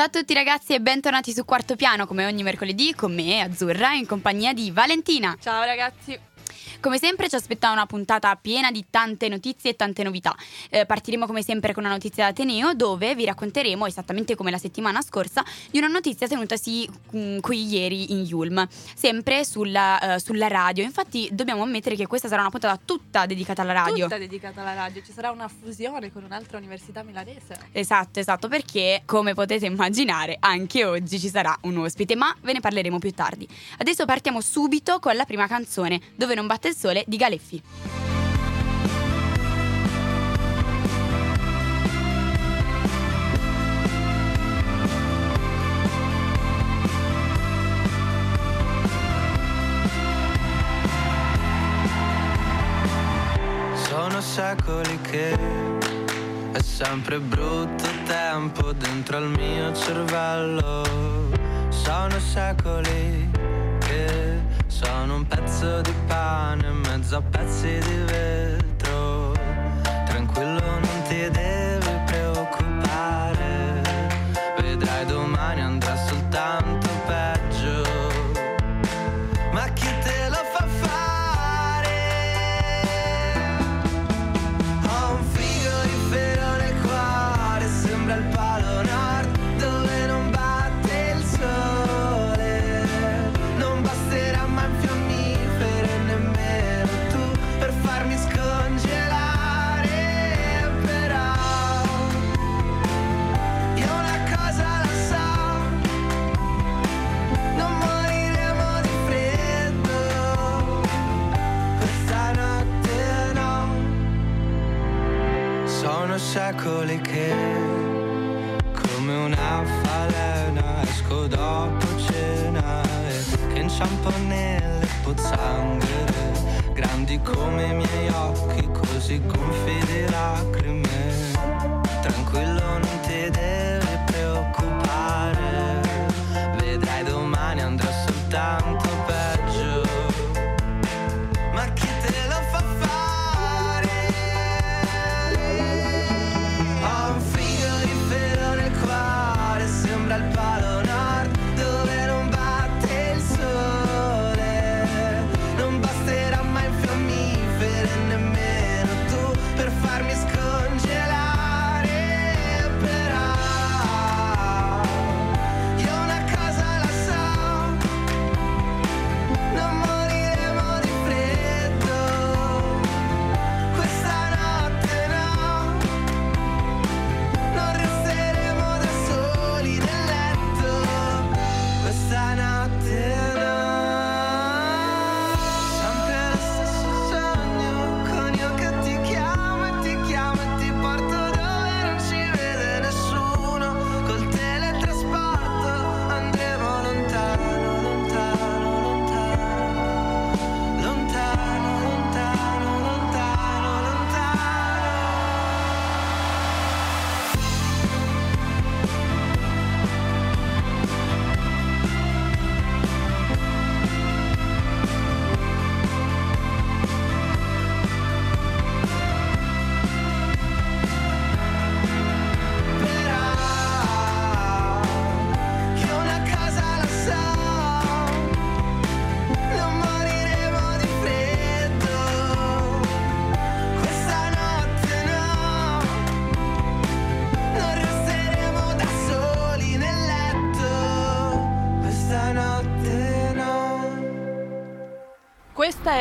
Ciao a tutti ragazzi e bentornati su Quarto Piano come ogni mercoledì con me, Azzurra, in compagnia di Valentina. Ciao ragazzi. Come sempre ci aspetta una puntata piena di tante notizie e tante novità. Eh, partiremo come sempre con una notizia da Ateneo dove vi racconteremo, esattamente come la settimana scorsa, di una notizia tenutasi mh, mm, qui ieri in Yulm, sempre sulla, uh, sulla, radio. Infatti dobbiamo ammettere che questa sarà una puntata tutta dedicata alla radio. Tutta dedicata alla radio, ci sarà una fusione con un'altra università milanese. Esatto, esatto, perché come potete immaginare anche oggi ci sarà un ospite, ma ve ne parleremo più tardi. Adesso partiamo subito con la prima canzone, dove non batte il sole di Galeffi. Sono secoli che è sempre brutto tempo dentro al mio cervello. Sono secoli sono un pezzo di pane in mezzo a pezzi di vetro. Farmi scongelare.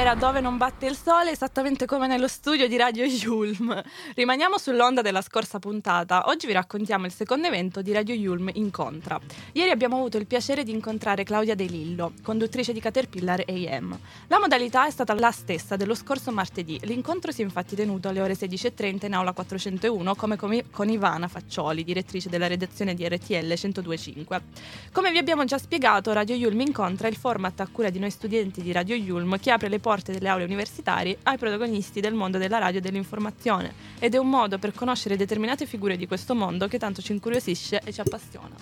Questa era Dove non batte il sole, esattamente come nello studio di Radio Yulm. Rimaniamo sull'onda della scorsa puntata. Oggi vi raccontiamo il secondo evento di Radio Yulm Incontra. Ieri abbiamo avuto il piacere di incontrare Claudia De Lillo, conduttrice di Caterpillar AM. La modalità è stata la stessa dello scorso martedì. L'incontro si è infatti tenuto alle ore 16.30 in aula 401 come con Ivana Faccioli, direttrice della redazione di RTL 1025. Come vi abbiamo già spiegato, Radio Yulm Incontra è il format a cura di noi studenti di Radio Yulm che apre le porte delle aule universitarie ai protagonisti del mondo della radio e dell'informazione ed è un modo per conoscere determinate figure di questo mondo che tanto ci incuriosisce e ci appassiona.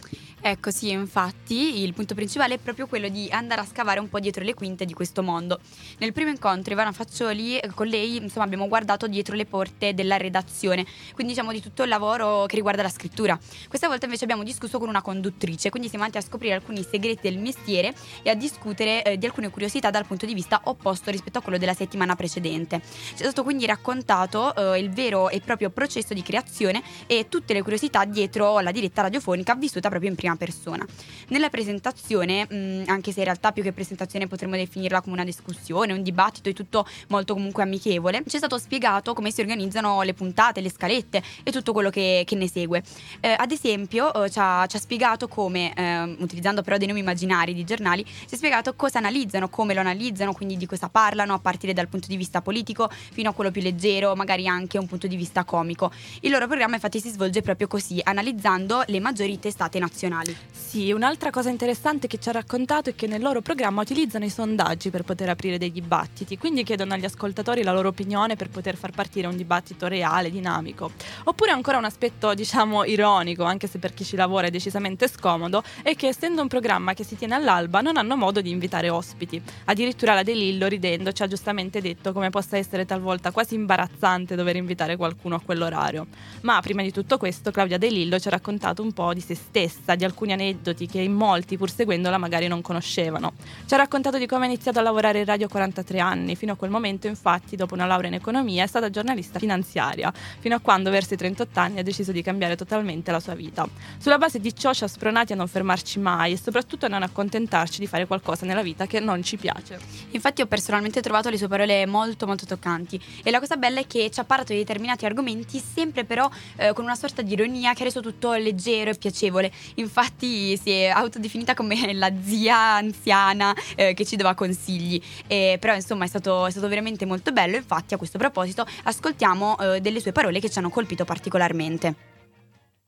Ecco sì, infatti il punto principale è proprio quello di andare a scavare un po' dietro le quinte di questo mondo. Nel primo incontro Ivana Faccioli, eh, con lei insomma abbiamo guardato dietro le porte della redazione, quindi diciamo di tutto il lavoro che riguarda la scrittura. Questa volta invece abbiamo discusso con una conduttrice, quindi siamo andati a scoprire alcuni segreti del mestiere e a discutere eh, di alcune curiosità dal punto di vista opposto rispetto a quello della settimana precedente. Ci è stato quindi raccontato eh, il vero e proprio processo di creazione e tutte le curiosità dietro la diretta radiofonica vissuta proprio in prima persona. Nella presentazione, mh, anche se in realtà più che presentazione potremmo definirla come una discussione, un dibattito e tutto molto comunque amichevole, ci è stato spiegato come si organizzano le puntate, le scalette e tutto quello che, che ne segue. Eh, ad esempio eh, ci, ha, ci, ha, spiegato come, eh, utilizzando però dei nomi immaginari di giornali, ci ha spiegato cosa analizzano, come lo analizzano, quindi di cosa parlano a partire dal punto di vista politico fino a quello più leggero, magari anche un punto di vista comico. Il loro programma infatti si svolge proprio così, analizzando le maggiori testate nazionali. Sì, un'altra cosa interessante che ci ha raccontato è che nel loro programma utilizzano i sondaggi per poter aprire dei dibattiti, quindi chiedono agli ascoltatori la loro opinione per poter far partire un dibattito reale, dinamico. Oppure ancora un aspetto, diciamo, ironico, anche se per chi ci lavora è decisamente scomodo, è che essendo un programma che si tiene all'alba non hanno modo di invitare ospiti. Addirittura la De Lillo, ridendo, ci ha giustamente detto come possa essere talvolta quasi imbarazzante dover invitare qualcuno a quell'orario. Ma prima di tutto questo, Claudia De Lillo ci ha raccontato un po' di se stessa, di alcuni aneddoti che in molti, pur seguendola, magari non conoscevano. Ci ha raccontato di come ha iniziato a lavorare in radio a 43 anni. Fino a quel momento, infatti, dopo una laurea in economia, è stata giornalista finanziaria, fino a quando, verso i 38 anni, ha deciso di cambiare totalmente la sua vita. Sulla base di ciò ci ha spronati a non fermarci mai e soprattutto a non accontentarci di fare qualcosa nella vita che non ci piace. Infatti, ho personalmente trovato le sue parole molto, molto toccanti. E la cosa bella è che ci ha parlato di determinati argomenti, sempre però eh, con una sorta di ironia che ha reso tutto leggero e piacevole. Infatti si è autodefinita come la zia anziana eh, che ci dava consigli. Eh, però insomma è stato, è stato, veramente molto bello. Infatti a questo proposito ascoltiamo eh, delle sue parole che ci hanno colpito particolarmente.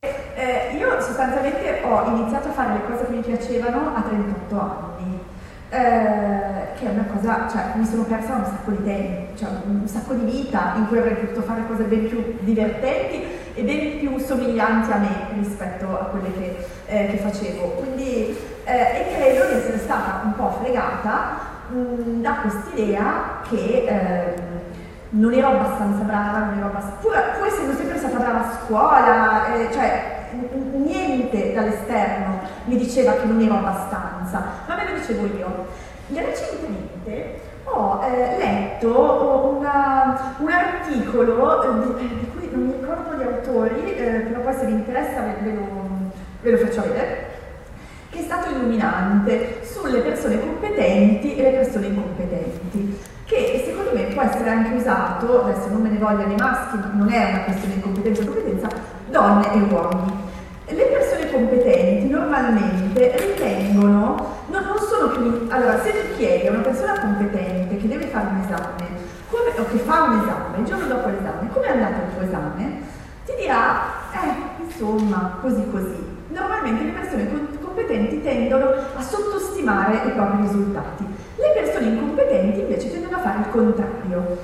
Eh, io sostanzialmente ho iniziato a fare le cose che mi piacevano a 38 anni. Eh, che è una cosa, cioè mi sono persa un sacco di tempo, cioè un sacco di vita in cui avrei potuto fare cose ben più divertenti e ben più somiglianti a me rispetto a quelle che, eh, che facevo. Quindi, eh, e credo di essere stata un po' fregata mh, da quest'idea che ehm, non ero abbastanza brava, non ero abbastanza, pur, pur essendo sempre stata brava a scuola, eh, cioè niente dall'esterno mi diceva che non ero abbastanza, ma me lo dicevo io. Recentemente ho eh, letto una, un articolo di, di, cui non mi ricordo gli autori, eh, però poi se vi interessa ve, ve, lo, ve lo faccio vedere, che è stato illuminante sulle persone competenti e le persone incompetenti che secondo me può essere anche usato, adesso non me ne vogliono i maschi, non è una questione di competenza o competenza, donne e uomini. Le persone competenti normalmente ritengono, no, non sono più, allora se tu chiedi a una persona competente che deve fare un esame, come, o che fa un esame, il giorno dopo l'esame, come è andato il tuo esame? Ti dirà, eh, insomma, così così. Normalmente le persone competenti tendono a sottostimare i propri risultati. Le persone incompetenti invece tendono a fare il contrario.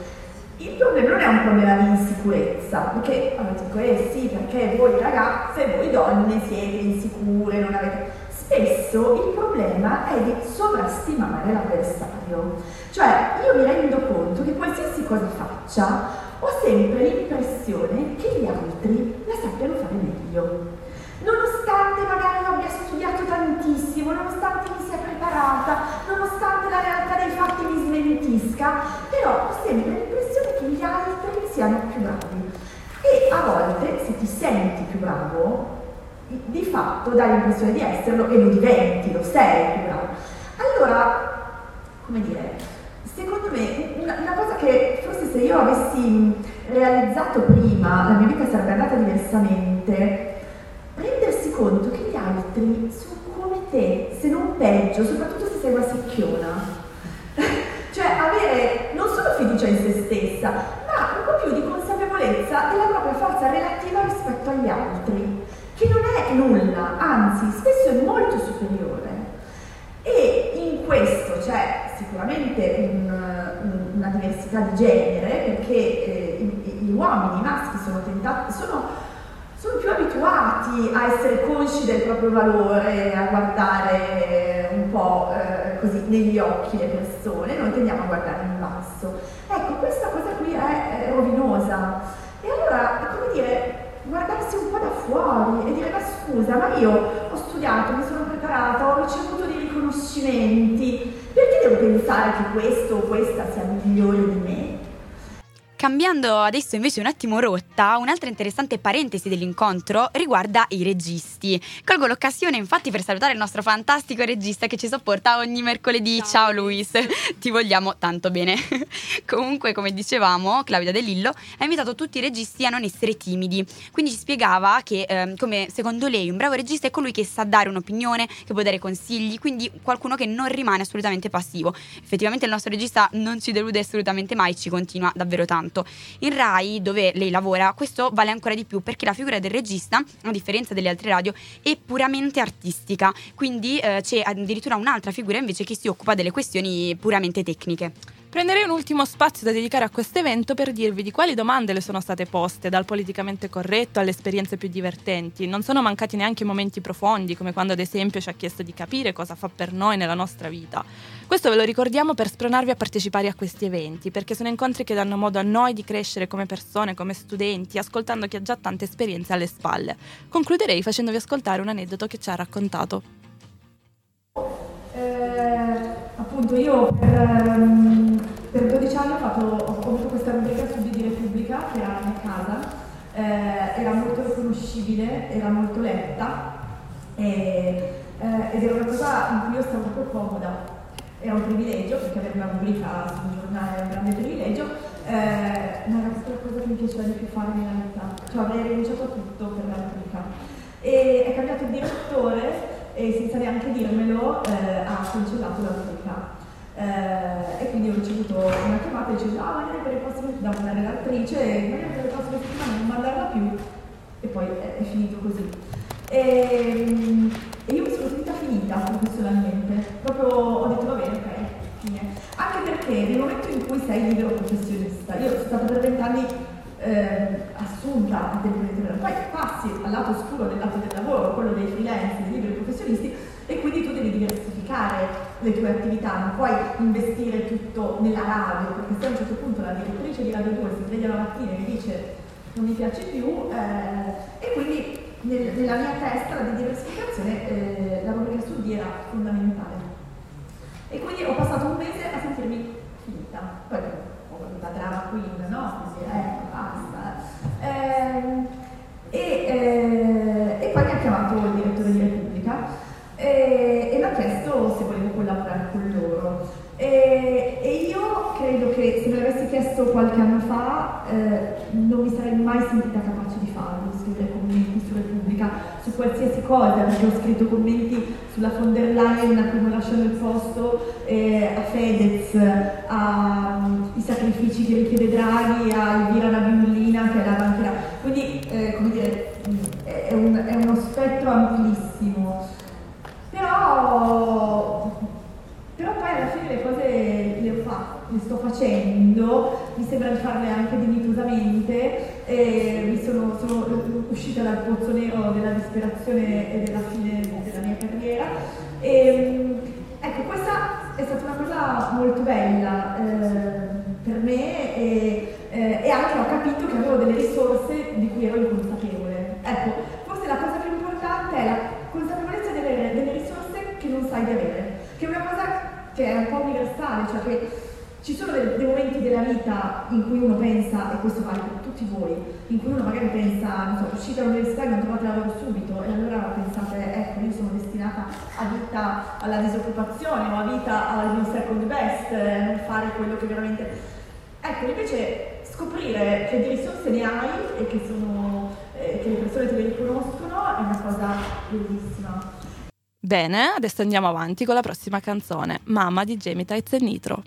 Il problema non è un problema di insicurezza, perché allora dico, eh sì, perché voi ragazze, voi donne siete insicure, non avete... Spesso il problema è di sovrastimare l'avversario. Cioè, io mi rendo conto che qualsiasi cosa faccia, ho sempre l'impressione che gli altri la sappiano fare meglio. Nonostante magari io abbia studiato tantissimo, nonostante mi sia preparata, nonostante la realtà dei fatti mi smentisca, però ho sempre l'impressione che gli altri siano più bravi. E a volte, se ti senti più bravo, di fatto dai l'impressione di esserlo e lo diventi, lo sei più bravo. Allora, come dire, secondo me una, una cosa che forse se io avessi realizzato prima, la mia vita sarebbe andata diversamente, rendersi conto che gli altri sono come te, se non peggio, soprattutto se sei una secchiona. cioè avere non solo fiducia in se stessa, ma un po' più di consapevolezza della propria forza relativa rispetto agli altri, che non è nulla, anzi spesso è molto superiore. E in questo c'è sicuramente un, un, una diversità di genere, perché eh, gli uomini, i maschi sono tentati, sono sono più abituati a essere consci del proprio valore, a guardare un po' eh, così negli occhi le persone, noi tendiamo a guardare in basso. Ecco, questa cosa qui è, è rovinosa. E allora, come dire, guardarsi un po' da fuori e dire ma scusa, ma io ho studiato, mi sono preparata, ho ricevuto dei riconoscimenti, perché devo pensare che questo o questa sia migliore di me? Cambiando adesso invece un attimo rotta, un'altra interessante parentesi dell'incontro riguarda i registi. Colgo l'occasione infatti per salutare il nostro fantastico regista che ci sopporta ogni mercoledì. Ciao, Ciao Luis, ti vogliamo tanto bene. Comunque, come dicevamo, Claudia De Lillo ha invitato tutti i registi a non essere timidi. Quindi ci spiegava che, eh, come secondo lei, un bravo regista è colui che sa dare un'opinione, che può dare consigli, quindi qualcuno che non rimane assolutamente passivo. Effettivamente il nostro regista non ci delude assolutamente mai, ci continua davvero tanto tanto. In Rai, dove lei lavora, questo vale ancora di più perché la figura del regista, a differenza delle altre radio, è puramente artistica. Quindi eh, c'è addirittura un'altra figura invece che si occupa delle questioni puramente tecniche. Prenderei un ultimo spazio da dedicare a questo evento per dirvi di quali domande le sono state poste, dal politicamente corretto alle esperienze più divertenti. Non sono mancati neanche momenti profondi, come quando ad esempio ci ha chiesto di capire cosa fa per noi nella nostra vita. Questo ve lo ricordiamo per spronarvi a partecipare a questi eventi, perché sono incontri che danno modo a noi di crescere come persone, come studenti, ascoltando chi ha già tante esperienze alle spalle. Concluderei facendovi ascoltare un aneddoto che ci ha raccontato. Eh, appunto io per... Um per 12 anni ho, fatto, ho avuto questa rubrica Studi di Repubblica che era a casa, eh, era molto riconoscibile, era molto letta e, eh, ed era una cosa in cui io stavo proprio comoda. Era un privilegio perché avere una rubrica su un giornale è un grande privilegio, eh, ma era questa la cosa che mi piaceva di più fare nella vita, cioè avrei rinunciato a tutto per la rubrica. E è cambiato il direttore e senza neanche dirmelo eh, ha cancellato la rubrica. Eh, e quindi ho ricevuto una chiamata dicendo ah magari per le prossime da una redattrice magari per le prossime settimane non mandarla più. E poi è, è finito così. E, e, io mi sono sentita finita professionalmente. Proprio ho detto va bene ok fine. Anche perché nel momento in cui sei libero professionista io sono stata per vent'anni eh, assunta a tempo determinato poi passi al lato oscuro del lato del lavoro quello dei freelance dei liberi professionisti e quindi tu devi diversificare le tue attività, non puoi investire tutto nella radio, perché se a un certo punto la direttrice di Radio 2 si sveglia la mattina e dice non mi piace più, eh, e quindi nel, nella mia testa di diversificazione eh, la rubrica studi era fondamentale. E quindi ho passato un mese a sentirmi finita, poi ho voluta drama queen, no? Così, ecco, basta. Eh, e, eh, e poi mi ha chiamato il direttore di Repubblica e, e mi ha chiesto se volevo collaborare con loro. E, e, io credo che se me l'avessi chiesto qualche anno fa eh, non mi sarei mai sentita capace di farlo, scrivere commenti su Repubblica, su qualsiasi cosa, perché ho scritto commenti sulla von der Leyen a cui non lasciano il posto, eh, a Fedez, ai sacrifici che richiede Draghi, a Elvira Nabiullina che è la banchiera. Quindi, eh, come dire, è, un, è uno spettro amplissimo. Però, però poi alla fine le cose le ho fatte, le sto facendo, mi sembra di farle anche dignitosamente, e sono, sono uscita dal pozzo nero della disperazione e della fine della mia carriera. E, ecco, questa è stata una cosa molto bella eh, per me e, eh, e anche ho capito che avevo delle risorse di cui ero inconsapevole. Ecco, forse la cosa più importante è la consapevolezza di avere delle risorse che non sai di avere, che è una cosa che è un po' universale, cioè che ci sono dei, dei, momenti della vita in cui uno pensa, e questo vale per tutti voi, in cui uno magari pensa, non so, uscite dall'università e non trovate lavoro subito, e allora pensate, ecco, io sono destinata a vita alla disoccupazione o a vita al second best, eh, non fare quello che veramente... Ecco, invece scoprire che di risorse ne hai e che, sono, eh, che le persone te le riconoscono è una cosa bellissima. Bene, adesso andiamo avanti con la prossima canzone, Mamma di Tights e Nitro.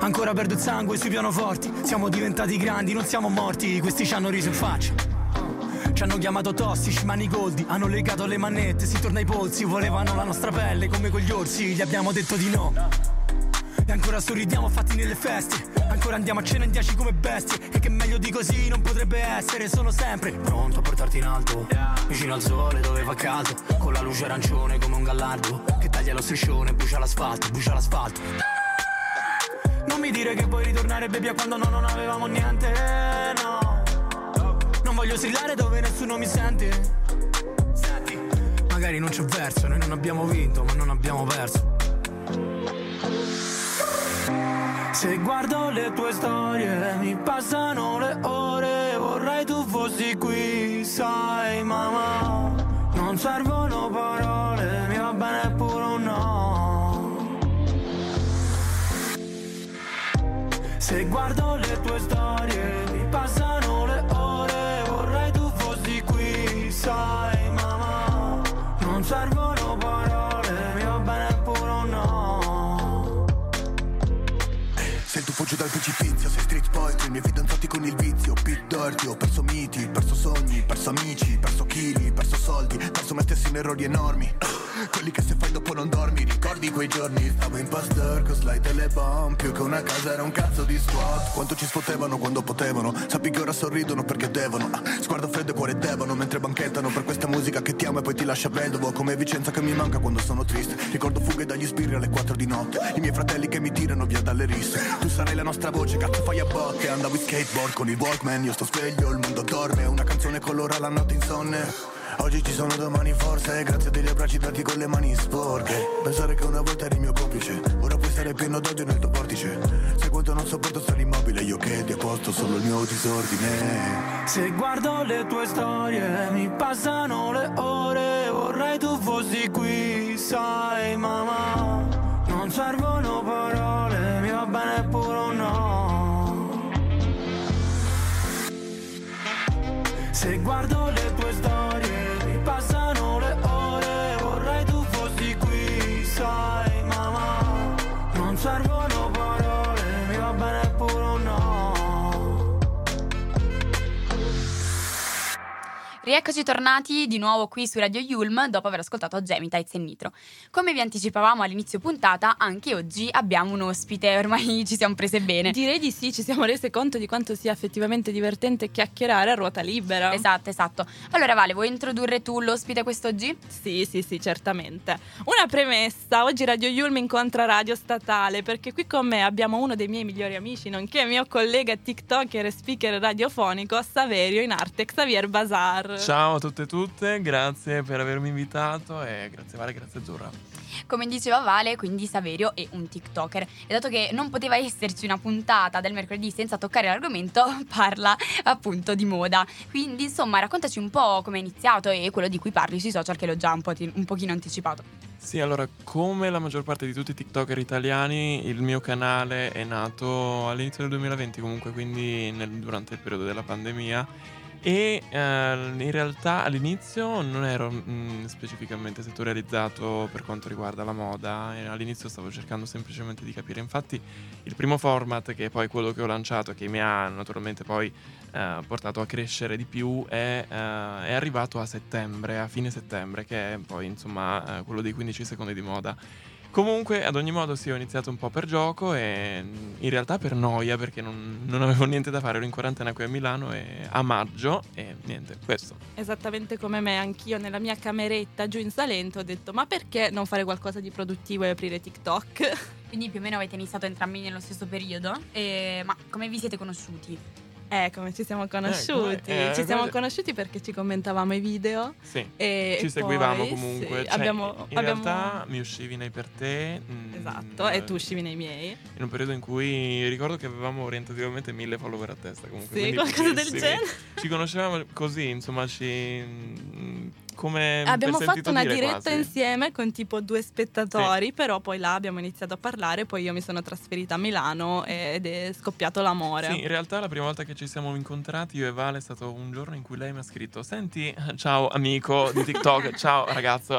Ancora perdo il sangue sui pianoforti. Siamo diventati grandi, non siamo morti. Questi ci hanno riso in faccia. Ci hanno chiamato tossici, mani goldi, hanno legato le manette, si torna ai polsi, volevano la nostra pelle come quegli orsi, gli abbiamo detto di no. E ancora sorridiamo fatti nelle feste, ancora andiamo a cena in dieci come bestie, e che meglio di così non potrebbe essere, sono sempre pronto a portarti in alto, vicino al sole dove fa caldo, con la luce arancione come un gallardo, che taglia lo striscione, brucia l'asfalto, brucia l'asfalto. Mi dire che vuoi ritornare baby a quando no, non avevamo niente, no. Non voglio strillare dove nessuno mi sente. Magari non c'è verso, noi non abbiamo vinto ma non abbiamo perso. Se guardo le tue storie mi passano le ore Vorrei tu fossi qui, sai mamma. Non servono parole, mi va bene pure Se guardo le tue Sei tuffo giù dal precipizio, sei street poetry, i miei fidanzati con il vizio, pit dirty, ho perso miti, perso sogni, perso amici, perso chili, perso soldi, perso me stesso in errori enormi. Quelli che se fai dopo non dormi, ricordi quei giorni? Stavo in pastor con slide e le bomb, più che una casa era un cazzo di squat. Quanto ci sfotevano quando potevano, sappi che ora sorridono perché devono. Ah, Sguardo freddo e cuore devono, mentre banchettano per questa musica che ti amo e poi ti lascia vedovo. Come Vicenza che mi manca quando sono triste. Ricordo fughe dagli spirri alle 4 di notte, i miei fratelli che mi tirano via dalle risse. Tu sarai la nostra voce, cazzo fai a botte, andavo in skateboard con il Walkman, io sto sveglio, il mondo dorme, una canzone colora la notte insonne. Oggi ci sono domani forse, grazie degli abbracci dati con le mani sporche. Pensare che una volta eri mio complice, ora puoi stare pieno d'odio nel tuo vortice. Se quanto non sopporto stare immobile, io che ti apposto solo il mio disordine. Se guardo le tue storie mi passano le ore Vorrei tu fossi qui, sai mamma Non servono parole, mi va bene pure un no. Se guardo le Rieccoci tornati di nuovo qui su Radio Yulm dopo aver ascoltato Gemitites e Nitro. Come vi anticipavamo all'inizio puntata, anche oggi abbiamo un ospite, ormai ci siamo prese bene. Direi di sì, ci siamo rese conto di quanto sia effettivamente divertente chiacchierare a ruota libera. Esatto, esatto. Allora Vale, vuoi introdurre tu l'ospite quest'oggi? Sì, sì, sì, certamente. Una premessa, oggi Radio Yulm incontra Radio Statale perché qui con me abbiamo uno dei miei migliori amici, nonché mio collega tiktoker e speaker radiofonico, Saverio in arte, Xavier Bazar. Ciao a tutte e tutte, grazie per avermi invitato e grazie Vale, grazie Azzurra. Come diceva Vale, quindi Saverio è un TikToker. E dato che non poteva esserci una puntata del mercoledì senza toccare l'argomento, parla appunto di moda. Quindi, insomma, raccontaci un po' come è iniziato e quello di cui parli sui social, che l'ho già un, po ti- un pochino anticipato. Sì, allora, come la maggior parte di tutti i TikToker italiani, il mio canale è nato all'inizio del 2020, comunque, quindi nel- durante il periodo della pandemia. E eh, in realtà all'inizio non ero mm, specificamente settorializzato per quanto riguarda la moda, e all'inizio stavo cercando semplicemente di capire. Infatti, il primo format, che è poi quello che ho lanciato, che mi ha naturalmente poi eh, portato a crescere di più, è, eh, è arrivato a settembre, a fine settembre, che è poi insomma eh, quello dei 15 secondi di moda. Comunque, ad ogni modo, sì, ho iniziato un po' per gioco e mm, in realtà per noia, perché non, non avevo niente da fare, ero in quarantena qui a Milano e a maggio e niente, questo. Esattamente come me, anch'io nella mia cameretta giù in Salento ho detto ma perché non fare qualcosa di produttivo e aprire TikTok? Quindi più o meno avete iniziato entrambi nello stesso periodo. E- ma come vi siete conosciuti? Eh, come ci siamo conosciuti? Eh, ci siamo quello- conosciuti perché ci commentavamo i video Sì. e Ci seguivamo poi, comunque. sì, cioè, abbiamo, in abbiamo- realtà mi uscivi nei per te. mm, Esatto, e tu uscivi nei miei. In un periodo in cui ricordo che avevamo orientativamente mille follower a testa. Comunque, Sì, qualcosa del genere. Ci conoscevamo così, insomma, ci. mm, come Abbiamo fatto una dire diretta quasi. insieme con tipo due spettatori, però poi là abbiamo iniziato a parlare, poi io mi sono trasferita a Milano ed è scoppiato l'amore. Sì, in realtà la prima volta che ci siamo incontrati io e Vale è stato un giorno in cui lei mi ha scritto Senti, ciao amico di TikTok, ciao ragazzo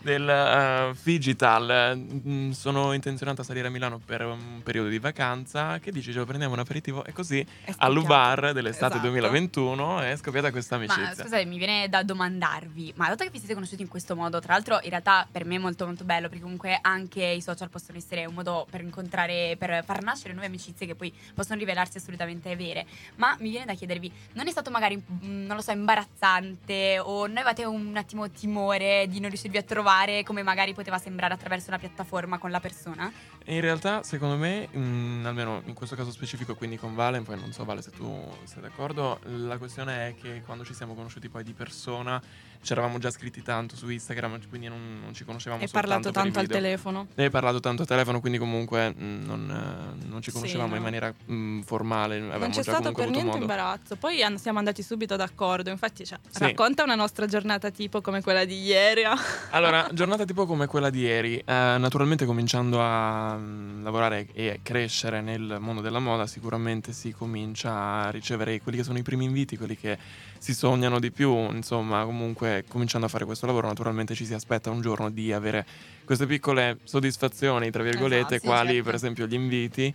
del eh, Figital, Mm, sono intenzionato a salire a Milano per un periodo di vacanza, che dici ce lo prendiamo un aperitivo? E così all'Ubar dell'estate Esatto. 2021 è scoppiata questa amicizia. Ma scusate, mi viene da domandarvi, ma dato che vi siete conosciuti in questo modo, tra l'altro in realtà per me è molto molto bello perché comunque anche i social possono essere un modo per incontrare, per far nascere nuove amicizie che poi possono rivelarsi assolutamente vere, ma mi viene da chiedervi, non è stato magari, mm, non lo so, imbarazzante o non avevate un attimo timore di non riuscirvi a trovare come magari poteva sembrare attraverso una piattaforma con la persona? In realtà, secondo me, mm, almeno in questo caso specifico, quindi con Vale, poi non so Vale se tu sei d'accordo, la questione è che quando ci siamo conosciuti poi di persona, ci eravamo già scritti tanto su Instagram, quindi non, non ci conoscevamo soltanto parlato tanto al telefono. E parlato tanto al telefono, quindi comunque mm, non, eh, non ci Sì, conoscevamo no. in maniera mm, formale, avevamo Non c'è stato per niente modo. imbarazzo. Poi an- siamo andati subito d'accordo. Infatti, cioè, Sì. racconta una nostra giornata tipo come quella di ieri. Allora, giornata tipo come quella di ieri, eh, naturalmente cominciando a mm, lavorare e crescere nel mondo della moda, sicuramente si comincia a ricevere quelli che sono i primi inviti, quelli che si sognano di più, insomma, comunque cominciando a fare questo lavoro, naturalmente ci si aspetta un giorno di avere queste piccole soddisfazioni, tra virgolette, Esatto, sì, quali certo. per esempio gli inviti.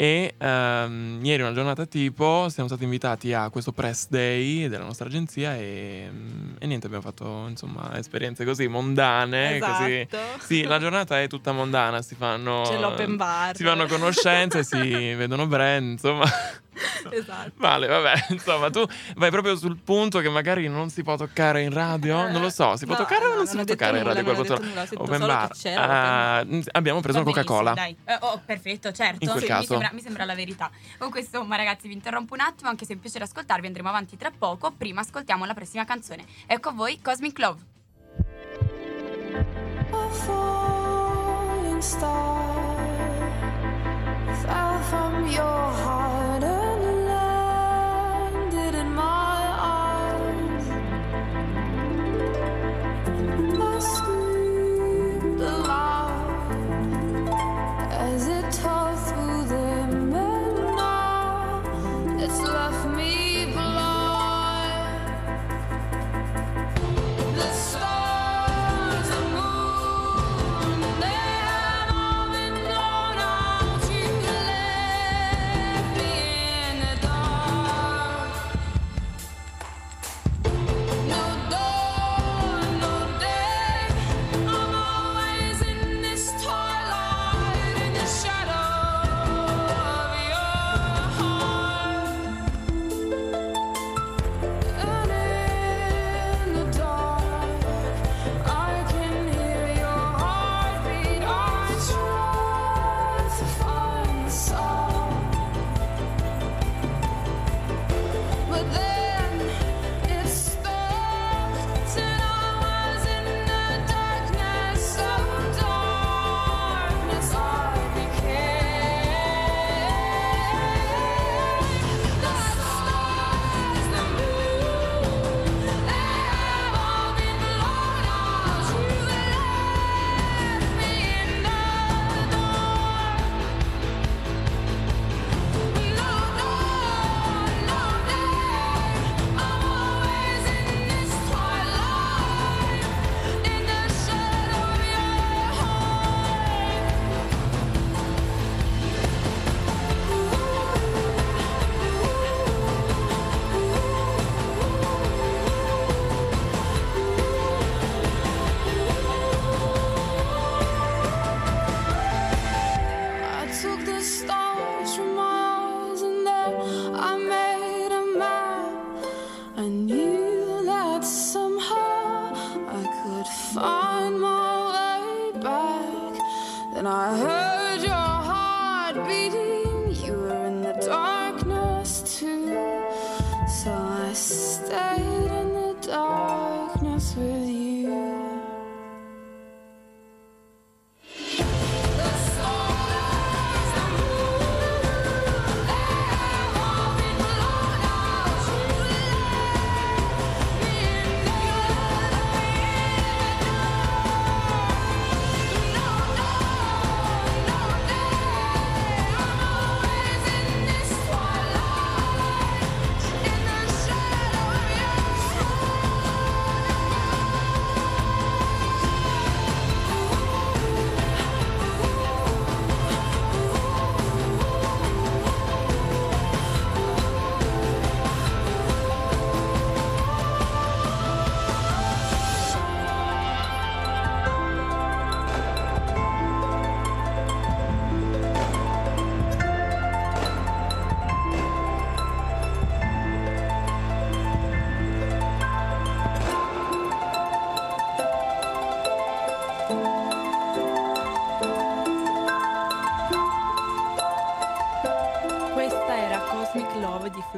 E ehm, ieri una giornata tipo siamo stati invitati a questo press day della nostra agenzia e, mm, e niente, abbiamo fatto insomma esperienze così mondane, così esatto. sì, la giornata è tutta mondana, si fanno C'è l'open bar. si fanno conoscenze, si vedono brand, insomma. Esatto. Vale, vabbè, insomma, tu vai proprio sul punto che magari non si può toccare in radio, non lo so, si può No, toccare o no, non si può non toccare in radio nulla, quel non nulla, Open solo bar. che c'era Ah, abbiamo preso Va una Coca-Cola. Dai. Eh, oh, perfetto, certo. In quel Sì, caso. Mi sembra, mi sembra la verità. Con questo, ma ragazzi, vi interrompo un attimo, anche se è un piacere ascoltarvi, andremo avanti tra poco. Prima ascoltiamo la prossima canzone. Ecco a voi Cosmic Love. A falling star fell from your heart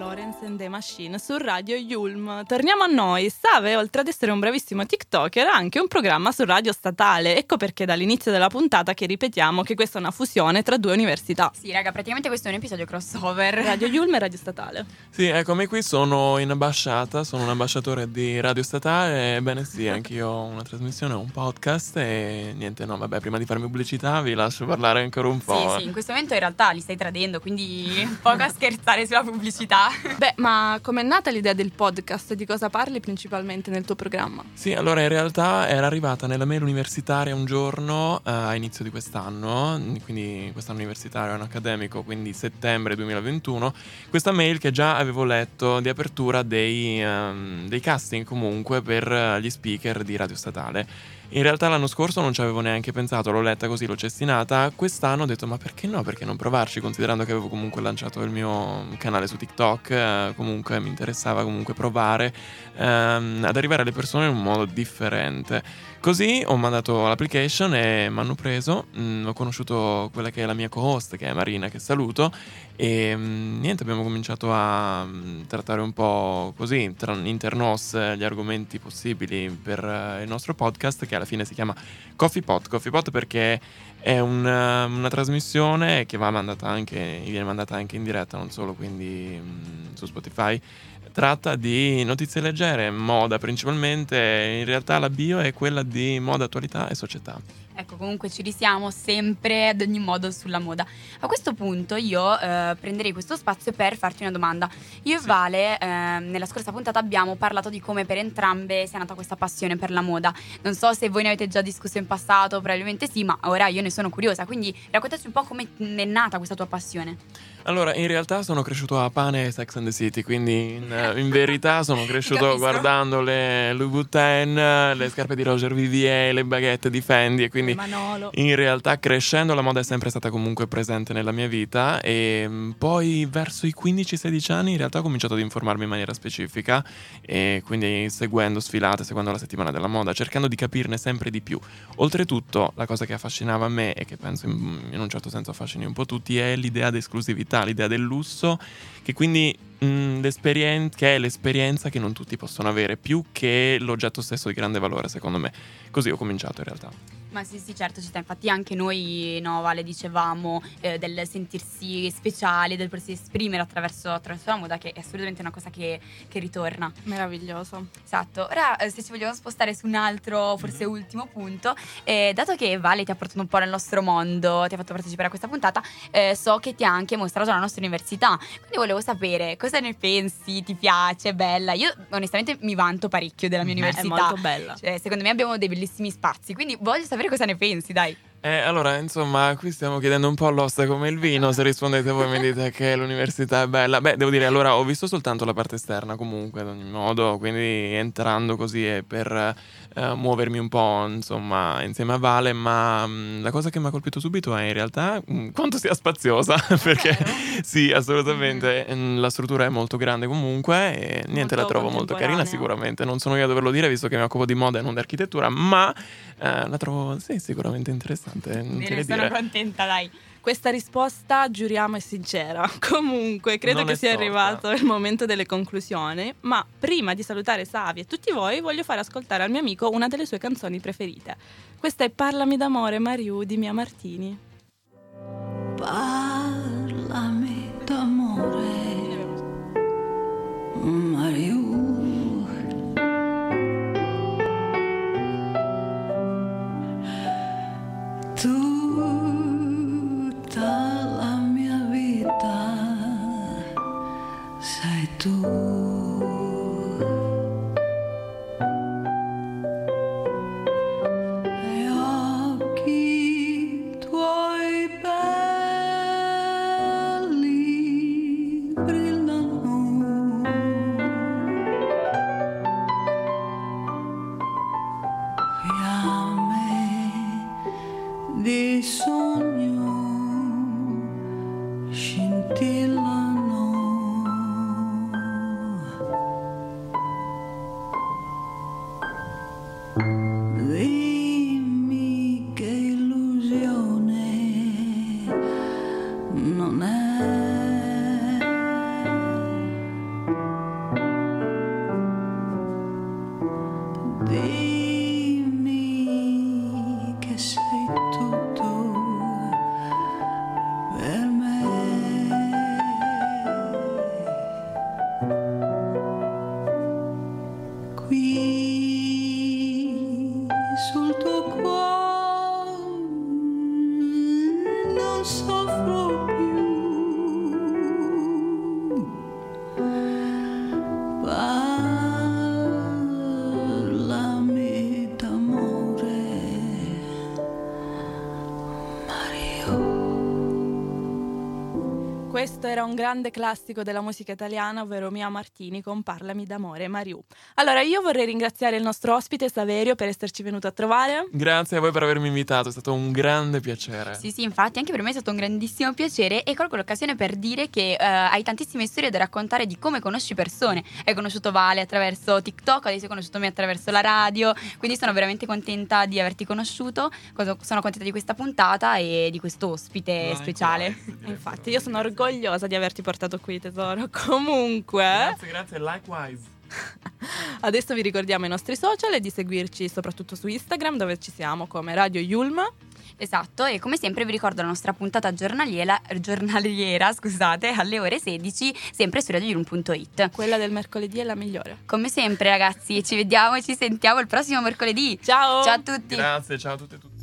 Florence and the Machine su Radio Yulm. Torniamo a noi. Save, oltre ad essere un bravissimo TikToker, ha anche un programma su radio statale. Ecco perché dall'inizio della puntata che ripetiamo che questa è una fusione tra due università. Sì, raga, praticamente questo è un episodio crossover. Radio Yulm e Radio Statale. Sì, eccomi qui, sono in ambasciata, sono un ambasciatore di Radio Statale. Ebbene sì, anch'io ho una trasmissione, un podcast e niente, no, vabbè, prima di farmi pubblicità vi lascio parlare ancora un po'. Sì, sì, in questo momento in realtà li stai tradendo, quindi poco a scherzare sulla pubblicità. Beh, ma com'è nata l'idea del podcast? Di cosa parli principalmente nel tuo programma? Sì, allora in realtà era arrivata nella mail universitaria un giorno eh, a inizio di quest'anno, quindi quest'anno universitario è un accademico, quindi settembre 2021, questa mail che già avevo letto di apertura dei, ehm, dei casting comunque per eh, gli speaker di Radio Statale. In realtà l'anno scorso non ci avevo neanche pensato, l'ho letta così, l'ho cestinata. Quest'anno ho detto ma perché no? Perché non provarci? Considerando che avevo comunque lanciato il mio canale su TikTok, eh, comunque mi interessava comunque provare ehm, ad arrivare alle persone in un modo differente. Così ho mandato l'application e mi hanno preso, mm, ho conosciuto quella che è la mia co-host, che è Marina, che saluto, e mm, niente, abbiamo cominciato a mm, trattare un po' così, tra internos, gli argomenti possibili per eh, il nostro podcast, che alla fine si chiama Coffee Pot. Coffee Pot perché è un, eh, una trasmissione che va mandata anche, viene mandata anche in diretta, non solo quindi su Spotify. Tratta di notizie leggere, moda principalmente, in realtà la bio è quella di moda, attualità e società. Ecco, comunque ci risiamo sempre ad ogni modo sulla moda. A questo punto io eh, prenderei questo spazio per farti una domanda. Io e Vale, eh, nella scorsa puntata abbiamo parlato di come per entrambe sia nata questa passione per la moda. Non so se voi ne avete già discusso in passato, probabilmente sì, ma ora io ne sono curiosa. Quindi raccontaci un po' come è nata questa tua passione. Allora, in realtà sono cresciuto a pane e Sex and the City, quindi in, in verità sono cresciuto guardando le Louis Vuitton, le scarpe di Roger Vivier, le baguette di Fendi e quindi Manolo. in realtà crescendo la moda è sempre stata comunque presente nella mia vita e mm, poi verso i 15-16 anni in realtà ho cominciato ad informarmi in maniera specifica e quindi seguendo sfilate, seguendo la settimana della moda, cercando di capirne sempre di più. Oltretutto la cosa che affascinava me e che penso in, un certo senso affascini un po' tutti è l'idea di esclusività, l'idea del lusso che quindi mm, che è l'esperienza che non tutti possono avere più che l'oggetto stesso di grande valore secondo me. Così ho cominciato in realtà. Ma sì, sì, certo, ci sta. Infatti anche noi, no, Vale, dicevamo eh, del sentirsi speciali, del potersi esprimere attraverso, attraverso la moda, che è assolutamente una cosa che, che ritorna. Meraviglioso. Esatto. Ora, eh, se ci vogliamo spostare su un altro, forse ultimo punto, eh, dato che Vale ti ha portato un po' nel nostro mondo, ti ha fatto partecipare a questa puntata, eh, so che ti ha anche mostrato la nostra università. Quindi volevo sapere cosa ne pensi, ti piace, è bella. Io onestamente mi vanto parecchio della mia È università. molto bella. Cioè, secondo me abbiamo dei bellissimi spazi, quindi voglio sapere cosa ne pensi, dai. Eh, allora, insomma, qui stiamo chiedendo un po' all'osta come il vino. Se rispondete voi mi dite che l'università è bella. Beh, devo dire, allora, ho visto soltanto la parte esterna comunque, ad ogni modo, quindi entrando così e per eh, muovermi un po', insomma, insieme a Vale, ma mh, la cosa che mi ha colpito subito è in realtà mh, quanto sia spaziosa, perché sì, assolutamente, mh, la struttura è molto grande comunque e niente, la Molto trovo molto carina sicuramente. Non sono io a doverlo dire, visto che mi occupo di moda e non di architettura, ma eh, la trovo, sì, sicuramente interessante. Non Bene, sono dire. contenta, dai. Questa risposta, giuriamo, è sincera. Comunque, credo Non che sia storta. arrivato il momento delle conclusioni. Ma prima di salutare Savi e tutti voi, voglio fare ascoltare al mio amico una delle sue canzoni preferite. Questa è Parlami d'amore, Mariù di Mia Martini. Parlami era un grande classico della musica italiana, ovvero Mia Martini con Parlami d'amore, Mariù. Allora, io vorrei ringraziare il nostro ospite Saverio per esserci venuto a trovare. Grazie a voi per avermi invitato, è stato un grande piacere. Sì, sì, infatti anche per me è stato un grandissimo piacere e colgo l'occasione per dire che eh, hai tantissime storie da raccontare di come conosci persone. Hai conosciuto Vale attraverso TikTok, adesso hai conosciuto me attraverso la radio, quindi sono veramente contenta di averti conosciuto, sono contenta di questa puntata e di questo ospite Likewise, speciale. Infatti, io sono orgogliosa di averti portato qui, tesoro. Comunque, Grazie, grazie, likewise. adesso vi ricordiamo i nostri social e di seguirci soprattutto su Instagram, dove ci siamo come Radio Yulm. Esatto, e come sempre vi ricordo la nostra puntata giornaliera, giornaliera scusate, alle ore 16, sempre su radioyulm.it. Quella del mercoledì è la migliore. Come sempre ragazzi, ci vediamo e ci sentiamo il prossimo mercoledì. Ciao! Ciao a tutti! Grazie, ciao a tutte e tutti.